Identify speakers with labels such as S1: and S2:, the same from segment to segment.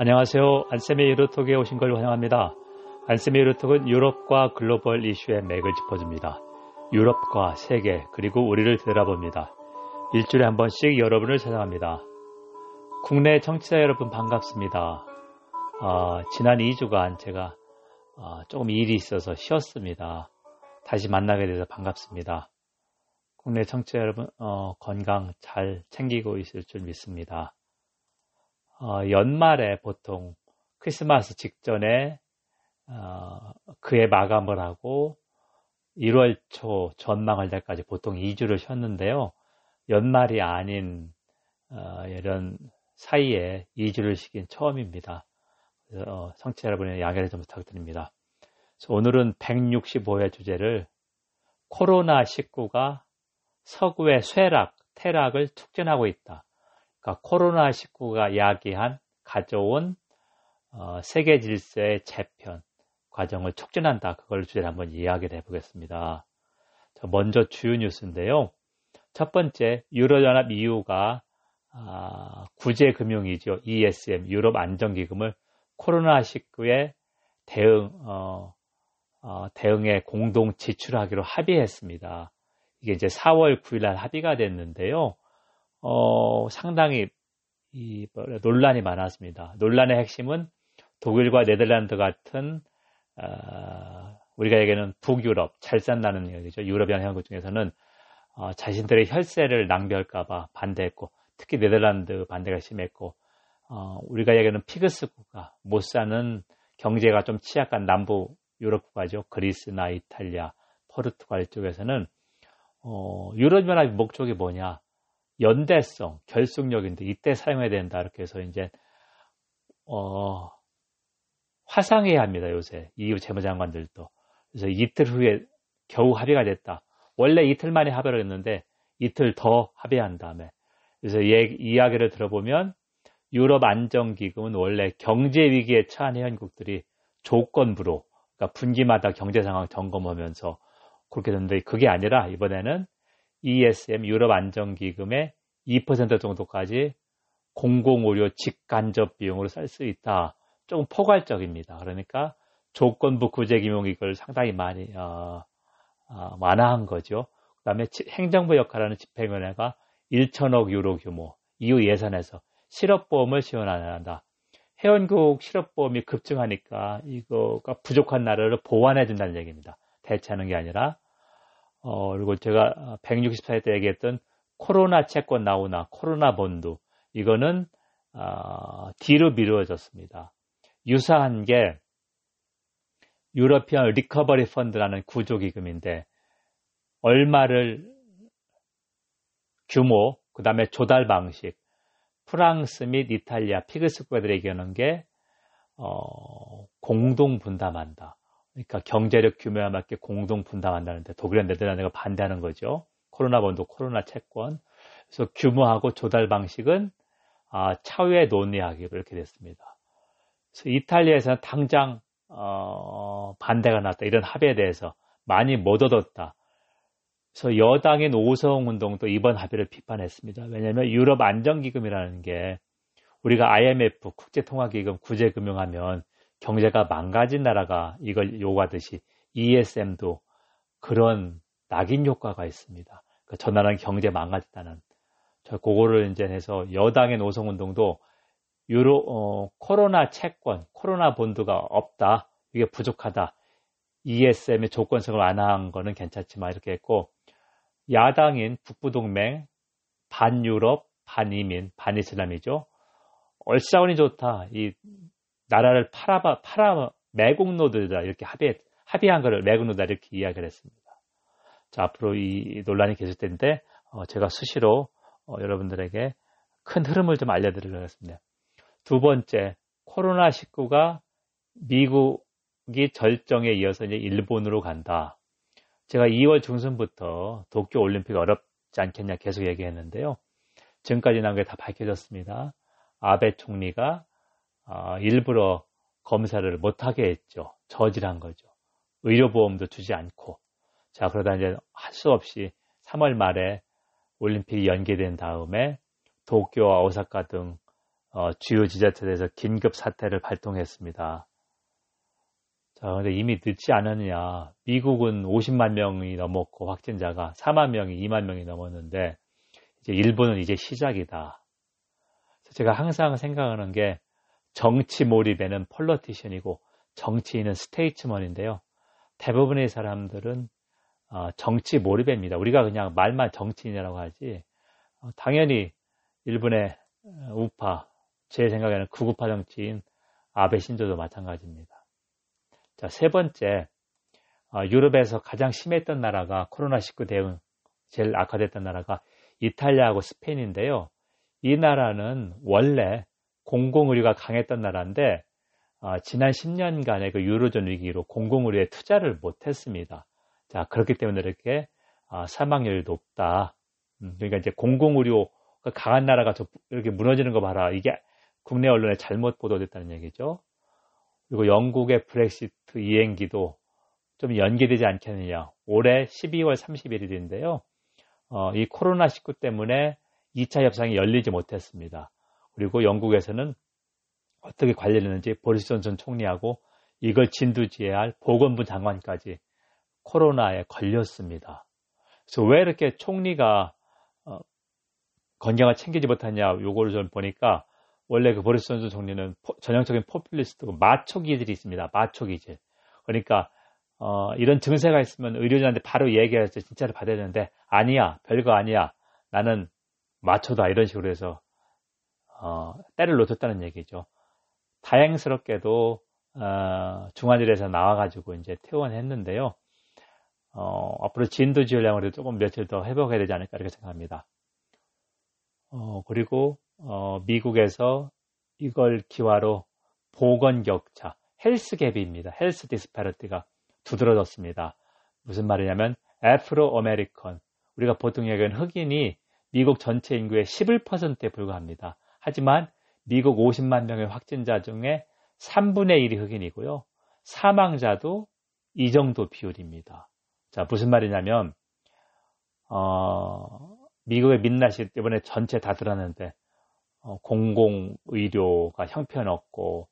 S1: 안녕하세요. 안쌤의 유로톡에 오신 걸 환영합니다. 안쌤의 유로톡은 유럽과 글로벌 이슈의 맥을 짚어줍니다. 유럽과 세계 그리고 우리를 되돌아봅니다. 일주일에 한 번씩 여러분을 찾아갑니다. 국내 청취자 여러분 반갑습니다. 어, 지난 2주간 제가 어, 조금 일이 있어서 쉬었습니다. 다시 만나게 돼서 반갑습니다. 국내 청취자 여러분 어, 건강 잘 챙기고 있을 줄 믿습니다. 어, 연말에 보통 크리스마스 직전에 어, 그의 마감을 하고 1월 초 전망할 때까지 보통 2주를 쉬었는데요. 연말이 아닌 어, 이런 사이에 2주를 쉬긴 처음입니다. 어, 성취자 여러분의 양해를 좀 부탁드립니다. 오늘은 165회 주제를 코로나19가 서구의 쇠락, 퇴락을 촉진하고 있다. 그러니까 코로나19가 야기한 가져온 어, 세계 질서의 재편 과정을 촉진한다. 그걸 주제로 한번 이야기를 해보겠습니다. 먼저 주요 뉴스인데요. 첫 번째, 유로연합 EU가 아, 구제금융이죠. ESM, 유럽 안정기금을 코로나19에 대응, 어, 어, 대응에 공동 지출하기로 합의했습니다. 이게 이제 4월 9일 날 합의가 됐는데요. 어, 상당히 이, 논란이 많았습니다. 논란의 핵심은 독일과 네덜란드 같은 어, 우리가 얘기하는 북유럽, 잘 산다는 얘기죠. 유럽이나 현국 중에서는 어, 자신들의 혈세를 낭비할까봐 반대했고, 특히 네덜란드 반대가 심했고, 어, 우리가 얘기하는 피그스 국가, 못 사는 경제가 좀 취약한 남부 유럽 국가죠. 그리스나 이탈리아, 포르투갈 쪽에서는 어, 유럽연합의 목적이 뭐냐? 연대성, 결속력인데 이때 사용해야 된다. 이렇게 해서 이제 어, 화상해야 합니다. 요새 EU 재무장관들도. 그래서 이틀 후에 겨우 합의가 됐다. 원래 이틀 만에 합의를 했는데 이틀 더 합의한 다음에 그래서 이 이야기를 들어보면 유럽 안정기금은 원래 경제 위기에 처한 회원국들이 조건부로 그러니까 분기마다 경제 상황 점검하면서 그렇게 됐는데 그게 아니라 이번에는 ESM 유럽 안정기금의 2% 정도까지 공공의료 직간접 비용으로 쓸 수 있다. 조금 포괄적입니다. 그러니까 조건부 구제기용 이걸 상당히 많이 어, 어, 완화한 거죠. 그다음에 행정부 역할하는 집행위원회가 1천억 유로 규모 이후 예산에서 실업보험을 지원한다. 회원국 실업보험이 급증하니까 이거가 부족한 나라를 보완해 준다는 얘기입니다. 대체하는 게 아니라 어, 그리고 제가 164회 때 얘기했던 코로나 채권 나오나 corona bond 이거는 어, 뒤로 미루어졌습니다. 유사한 게 European Recovery Fund라는 구조기금인데 얼마를 규모, 그 다음에 조달 방식, 프랑스 및 이탈리아 피그스 국가들에게 하는 게 어, 공동 분담한다. 그러니까 경제력 규모에 맞게 공동 분담한다는데 독일과 네덜란드가 반대하는 거죠. 코로나 본도 코로나 채권. 그래서 규모하고 조달 방식은 아, 차후에 논의하기로 이렇게 됐습니다. 그래서 이탈리아에서는 당장 어, 반대가 났다. 이런 합의에 대해서 많이 못 얻었다. 그래서 여당인 오성 운동도 이번 합의를 비판했습니다. 왜냐하면 유럽 안정기금이라는 게 우리가 IMF 국제통화기금 구제금융하면 경제가 망가진 나라가 이걸 요구하듯이 ESM도 그런 낙인 효과가 있습니다. 그러니까 저 나라는 경제 망가졌다는 저 그거를 이제 해서 여당의 노성운동도 유로 어, 코로나 채권, 코로나 본드가 없다. 이게 부족하다. ESM의 조건성을 완화한 거는 괜찮지만 이렇게 했고 야당인 북부동맹 반유럽, 반이민, 반이슬람이죠. 얼싸운이 좋다. 이 나라를 팔아 팔아 매국노드다 이렇게 합의 합의한 거를 매국노다 이렇게 이야기를 했습니다. 자 앞으로 이 논란이 계속될 텐데 어, 제가 수시로 어, 여러분들에게 큰 흐름을 좀 알려드리려고 했습니다. 두 번째, 코로나 19가 미국이 절정에 이어서 이제 일본으로 간다. 제가 2월 중순부터 도쿄 올림픽 어렵지 않겠냐 계속 얘기했는데요. 지금까지 나온 게 다 밝혀졌습니다. 아베 총리가 어, 일부러 검사를 못하게 했죠. 저질한 거죠. 의료보험도 주지 않고. 자, 그러다 이제 할 수 없이 3월 말에 올림픽이 연계된 다음에 도쿄와 오사카 등 어, 주요 지자체에서 긴급 사태를 발동했습니다. 자, 근데 이미 늦지 않았느냐. 미국은 50만 명이 넘었고 확진자가 4만 명이 2만 명이 넘었는데 이제 일본은 이제 시작이다. 제가 항상 생각하는 게 정치 몰입에는 폴러티션이고 정치인은 스테이츠먼인데요. 대부분의 사람들은 어, 정치 몰입입니다. 우리가 그냥 말만 정치인이라고 하지 어, 당연히 일본의 어, 우파 제 생각에는 구구파 정치인 아베 신조도 마찬가지입니다. 자, 세 번째 유럽에서 가장 심했던 나라가 코로나19 대응 제일 악화됐던 나라가 이탈리아하고 스페인인데요. 이 나라는 원래 공공의료가 강했던 나라인데 어, 지난 10년간의 그 유로존 위기로 공공의료에 투자를 못했습니다. 자 그렇기 때문에 이렇게 어, 사망률이 높다. 음, 그러니까 이제 공공의료가 강한 나라가 이렇게 무너지는 거 봐라. 이게 국내 언론에 잘못 보도됐다는 얘기죠. 그리고 영국의 브렉시트 이행기도 좀 연기되지 않겠느냐. 올해 12월 31일인데요. 어, 이 코로나19 때문에 2차 협상이 열리지 못했습니다. 그리고 영국에서는 어떻게 관리했는지 보리스 존슨 총리하고 이걸 진두지휘할 보건부 장관까지 코로나에 걸렸습니다. 그래서 왜 이렇게 총리가 어, 건강을 챙기지 못하냐 요거를 좀 보니까 원래 그 보리스 존슨 총리는 포, 전형적인 포퓰리스트고 마초 기질이 있습니다. 마초 기질. 그러니까 어, 이런 증세가 있으면 의료진한테 바로 얘기해서 진짜를 받아야 되는데 아니야 별거 아니야 나는 마초다 이런 식으로 해서 어, 때를 놓쳤다는 얘기죠. 다행스럽게도 어, 중환실에서 나와가지고 이제 퇴원했는데요. 어, 앞으로 진두지휘력을 조금 며칠 더 회복해야 되지 않을까 이렇게 생각합니다. 어, 그리고 어, 미국에서 이걸 기화로 보건 격차, health gap입니다. health disparity가 두드러졌습니다. 무슨 말이냐면 Afro American 우리가 보통 얘기하는 흑인이 미국 전체 인구의 11%에 불과합니다. 하지만 미국 50만 명의 확진자 중에 3분의 1이 흑인이고요. 사망자도 이 정도 비율입니다. 자, 무슨 말이냐면, 어, 미국의 민낯이 이번에 전체 다 드러났는데, 어, 공공의료가 형편없고,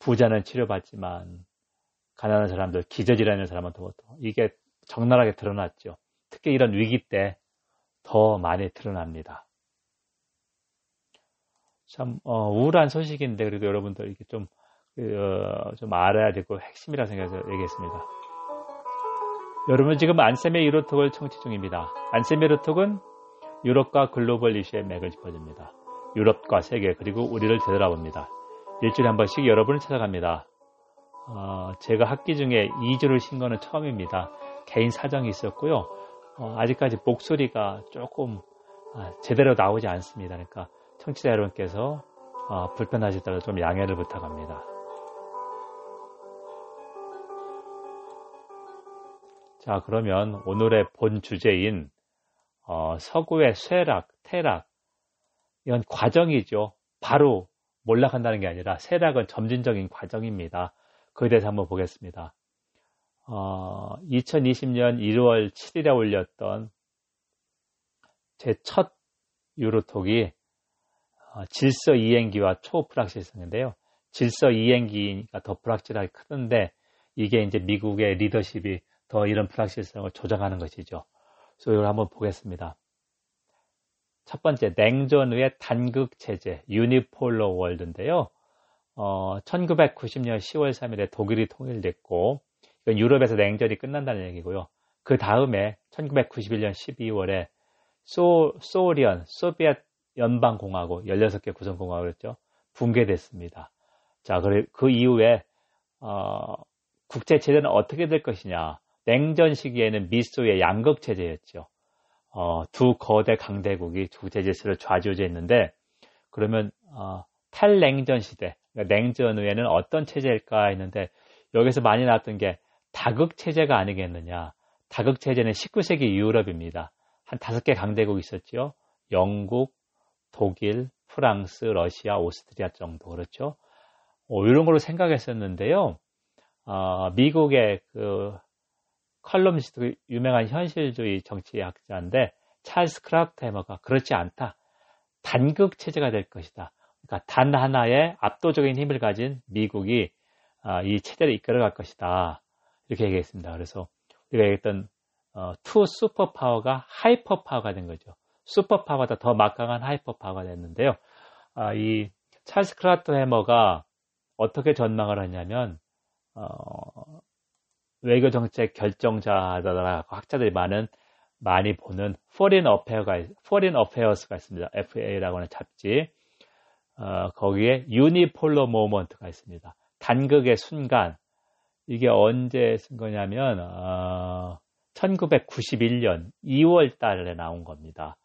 S1: 부자는 치료받지만, 가난한 사람들, 기저질환 있는 사람은 더, 이게 적나라하게 드러났죠. 특히 이런 위기 때 더 많이 드러납니다. 참 어, 우울한 소식인데 그래도 여러분들 이렇게 좀, 어, 좀 알아야 되고 핵심이라 생각해서 얘기했습니다. 여러분 지금 안세미 유로톡을 청취 중입니다. 안세미 유로톡은 유럽과 글로벌 이슈의 맥을 짚어줍니다. 유럽과 세계 그리고 우리를 되돌아봅니다. 일주일에 한 번씩 여러분을 찾아갑니다. 어, 제가 학기 중에 2주를 쉰 거는 처음입니다. 개인 사정이 있었고요. 어, 아직까지 목소리가 조금 아, 제대로 나오지 않습니다. 그러니까 청취자 여러분께서 어, 불편하시더라도 좀 양해를 부탁합니다. 자, 그러면 오늘의 본 주제인 어, 서구의 쇠락, 태락 이건 과정이죠. 바로 몰락한다는 게 아니라 쇠락은 점진적인 과정입니다. 그에 대해서 한번 보겠습니다. 어, 2020년 1월 7일에 올렸던 제 첫 유로톡이 어, 질서 이행기와 초불확실성인데요. 질서 이행기가 더 불확실하게 크는데 이게 이제 미국의 리더십이 더 이런 불확실성을 조정하는 것이죠. 그래서 이걸 한번 보겠습니다. 첫 번째, 냉전 후의 단극 체제, 유니폴러 월드인데요. 어, 1990년 10월 3일에 독일이 통일됐고, 이건 유럽에서 냉전이 끝난다는 얘기고요. 그 다음에 1991년 12월에 소, 소리언, 소비엣 연방공화국 16개 구성공화국이었죠. 붕괴됐습니다. 자, 그 이후에 어, 국제 체제는 어떻게 될 것이냐? 냉전 시기에는 미소의 양극 체제였죠. 어, 두 거대 강대국이 국제 질서를 좌지우지했는데 그러면 어, 탈냉전 시대, 그러니까 냉전 후에는 어떤 체제일까 했는데 여기서 많이 나왔던 게 다극 체제가 아니겠느냐. 다극 체제는 19세기 유럽입니다. 한 다섯 개 강대국이 있었죠. 영국, 독일, 프랑스, 러시아, 오스트리아 정도 그렇죠. 어, 이런 걸로 생각했었는데요. 어, 미국의 그 컬럼니스트 유명한 현실주의 정치학자인데 찰스 크라우트해머가 그렇지 않다. 단극 체제가 될 것이다. 그러니까 단 하나의 압도적인 힘을 가진 미국이 아, 이 체제를 이끌어갈 것이다. 이렇게 얘기했습니다. 그래서 우리가 얘기했던 어, 투 슈퍼 파워가 하이퍼 파워가 된 거죠. 슈퍼 파워보다 더 막강한 하이퍼 파워가 됐는데요. 아, 이 찰스 크라우트해머가 어떻게 전망을 하냐면 어, 외교 정책 결정자라고 학자들이 많은 많이 보는 Foreign Affairs가, Foreign Affairs가 있습니다. FA라고 하는 잡지. 어, 거기에 유니폴로 모먼트가 있습니다. 단극의 순간. 이게 언제 쓴 거냐면 어, 1991년 2월 달에 나온 겁니다.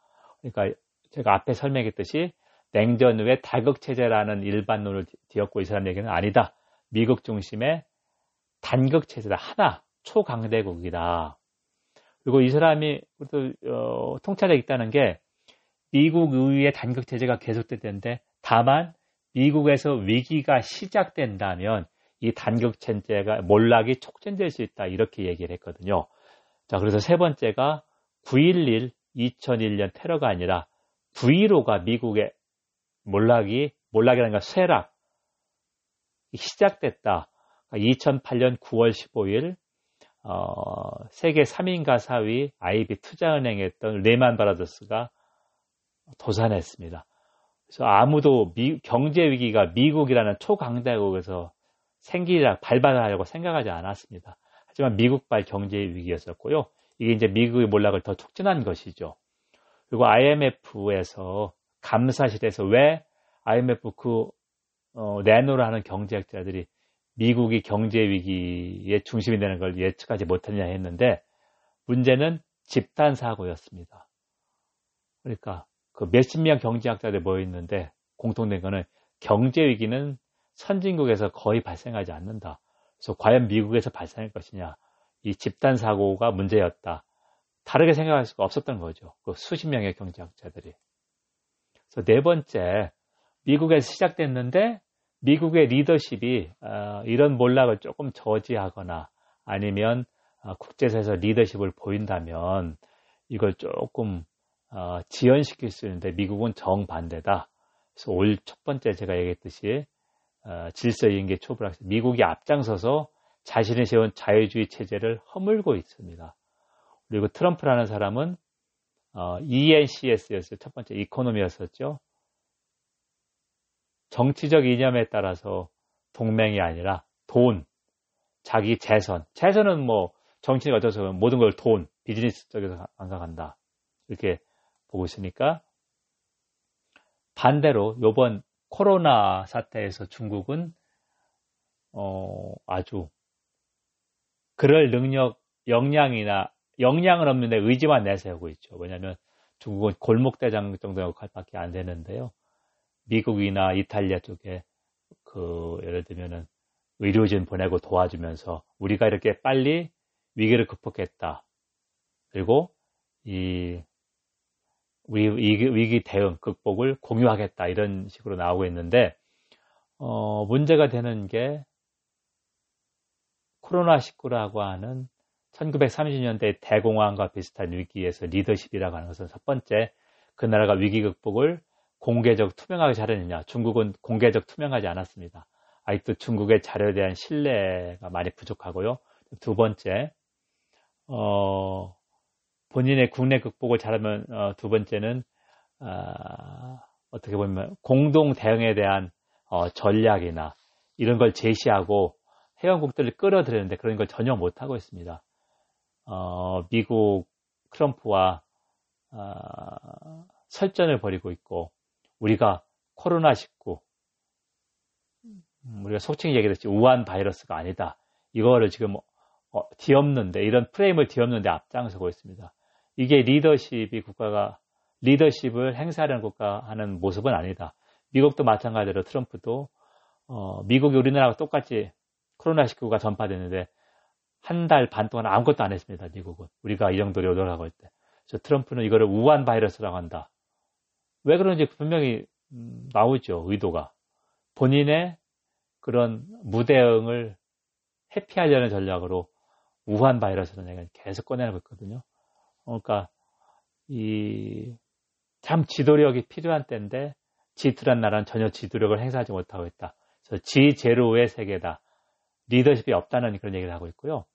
S1: 그러니까 제가 앞에 설명했듯이 냉전 후에 다극체제라는 일반론을 뒤엎고 이 사람 얘기는 아니다. 미국 중심의 단극체제다. 하나, 초강대국이다. 그리고 이 사람이 또 어, 통찰에 있다는 게 미국 의회 단극 체제가 계속됐는데 다만 미국에서 위기가 시작된다면 이 단극 체제가 몰락이 촉진될 수 있다 이렇게 얘기를 했거든요. 자 그래서 세 번째가 9.11 2001년 테러가 아니라 9.15가 미국의 몰락이 몰락이라는 건 쇠락 시작됐다. 2008년 9월 15일 어, 세계 3인가 4위 IB 투자은행했던 레만 바라더스가 도산했습니다. 그래서 아무도 미, 경제 위기가 미국이라는 초강대국에서 생기라 발발하려고 생각하지 않았습니다. 하지만 미국발 경제 위기였었고요. 이게 이제 미국의 몰락을 더 촉진한 것이죠. 그리고 IMF에서 감사실에서 왜 IMF 그 어, 내노를 하는 경제학자들이 미국이 경제 위기의 중심이 되는 걸 예측하지 못했냐 했는데 문제는 집단 사고였습니다. 그러니까 그 몇십 명 경제학자들 모여 있는데 공통된 거는 경제 위기는 선진국에서 거의 발생하지 않는다. 그래서 과연 미국에서 발생할 것이냐? 이 집단 사고가 문제였다. 다르게 생각할 수가 없었던 거죠. 그 수십 명의 경제학자들이. 그래서 네 번째, 미국에서 시작됐는데 미국의 리더십이 어, 이런 몰락을 조금 저지하거나 아니면 어, 국제사에서 리더십을 보인다면 이걸 조금 어, 지연시킬 수 있는데 미국은 정반대다. 그래서 올 첫 번째 제가 얘기했듯이 질서 인계 초불락 미국이 앞장서서 자신이 세운 자유주의 체제를 허물고 있습니다. 그리고 트럼프라는 사람은 ENCS였어요. 첫 번째 이코노미였었죠. 정치적 이념에 따라서 동맹이 아니라 돈, 자기 재선. 재선은 뭐 정치가 어쩌서 모든 걸 돈, 비즈니스 쪽에서 안가간다 이렇게 보고 있으니까 반대로 요번 코로나 사태에서 중국은 어, 아주 그럴 능력, 역량이나 역량은 없는데 의지만 내세우고 있죠. 왜냐하면 중국은 골목대장 정도 역할밖에 안 되는데요. 미국이나 이탈리아 쪽에 그 예를 들면은 의료진 보내고 도와주면서 우리가 이렇게 빨리 위기를 극복했다. 그리고 이 위기, 위기 대응, 극복을 공유하겠다. 이런 식으로 나오고 있는데, 어, 문제가 되는 게 코로나19라고 하는 1930년대 대공황과 비슷한 위기에서 리더십이라고 하는 것은 첫 번째, 그 나라가 위기 극복을 공개적 투명하게 잘했느냐? 중국은 공개적 투명하지 않았습니다. 아직도 중국의 자료에 대한 신뢰가 많이 부족하고요. 두 번째, 어, 본인의 국내 극복을 잘하면 어, 두 번째는 어, 떻게 보면 공동 대응에 대한 어, 전략이나 이런 걸 제시하고 회원국들을 끌어들이는데 그런 걸 전혀 못하고 있습니다. 어, 미국 트럼프와 어, 설전을 벌이고 있고 우리가 코로나19 음, 우리가 속칭 얘기했지 우한 바이러스가 아니다. 이거를 지금 어, 뒤엎는데 이런 프레임을 뒤엎는데 앞장서고 있습니다. 이게 리더십이 국가가 리더십을 행사하는 국가 하는 모습은 아니다. 미국도 마찬가지로 트럼프도 어, 미국이 우리나라와 똑같이 코로나19가 전파됐는데 한 달 반 동안 아무것도 안 했습니다. 미국은 우리가 이 정도로 요동하고 있대. 그래서 트럼프는 이거를 우한 바이러스라고 한다. 왜 그런지 분명히 음, 나오죠. 의도가. 본인의 그런 무대응을 회피하려는 전략으로 우한 바이러스라는 얘기를 계속 꺼내고 있거든요. 그러니까 이 참 지도력이 필요한 때인데 G2란 나라는 전혀 지도력을 행사하지 못하고 있다. 그래서 G0의 세계다. 리더십이 없다는 그런 얘기를 하고 있고요.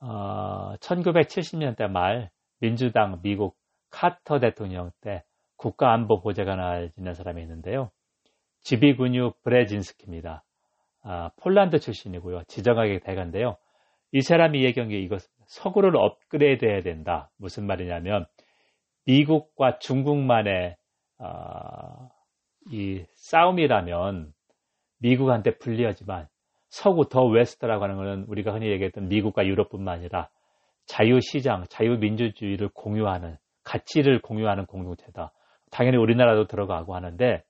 S1: 어, 1970년대 말 민주당 미국 카터 대통령 때 국가안보보좌관을 지낸 사람이 있는데요. 지비군유 브레진스키입니다. 아, 폴란드 출신이고요. 지정학의 대가인데요. 이 사람이 얘기한 게 이것, 서구를 업그레이드 해야 된다. 무슨 말이냐면, 미국과 중국만의, 어, 이 싸움이라면, 미국한테 불리하지만, 서구 the West라고 하는 것은 우리가 흔히 얘기했던 미국과 유럽뿐만 아니라 자유시장, 자유민주주의를 공유하는, 가치를 공유하는 공동체다. 당연히 우리나라도 들어가고 하는데,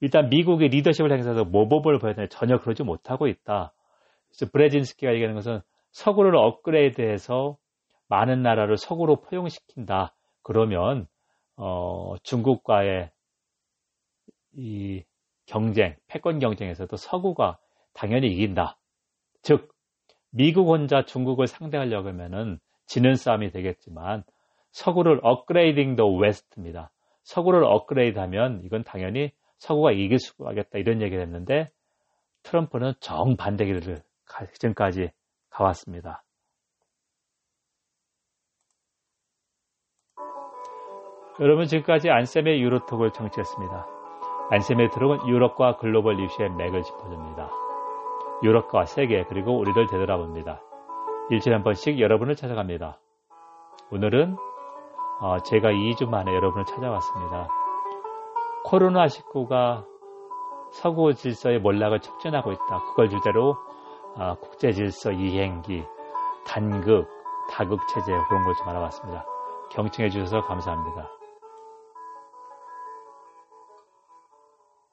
S1: 일단 미국이 리더십을 행사해서 모범을 보여야 전혀 그러지 못하고 있다. 그래서 브레진스키가 얘기하는 것은 서구를 업그레이드해서 많은 나라를 서구로 포용시킨다. 그러면 어, 중국과의 이 경쟁, 패권 경쟁에서도 서구가 당연히 이긴다. 즉 미국 혼자 중국을 상대하려고 하면은 지는 싸움이 되겠지만 서구를 upgrading the West입니다. 서구를 업그레이드하면 이건 당연히 서구가 이길 수가 있겠다 이런 얘기를 했는데 트럼프는 정반대 길을 지금까지 가왔습니다. 여러분 지금까지 안쌤의 유로톡을 청취했습니다. 안쌤의 트록은 유럽과 글로벌 이슈의 맥을 짚어줍니다. 유럽과 세계 그리고 우리를 되돌아 봅니다. 일주일에 한 번씩 여러분을 찾아갑니다. 오늘은 어, 제가 2주 만에 여러분을 찾아왔습니다. 코로나19가 서구 질서의 몰락을 촉진하고 있다. 그걸 주제로 어, 국제 질서 이행기, 단극, 다극 체제 그런 걸 좀 알아봤습니다. 경청해 주셔서 감사합니다.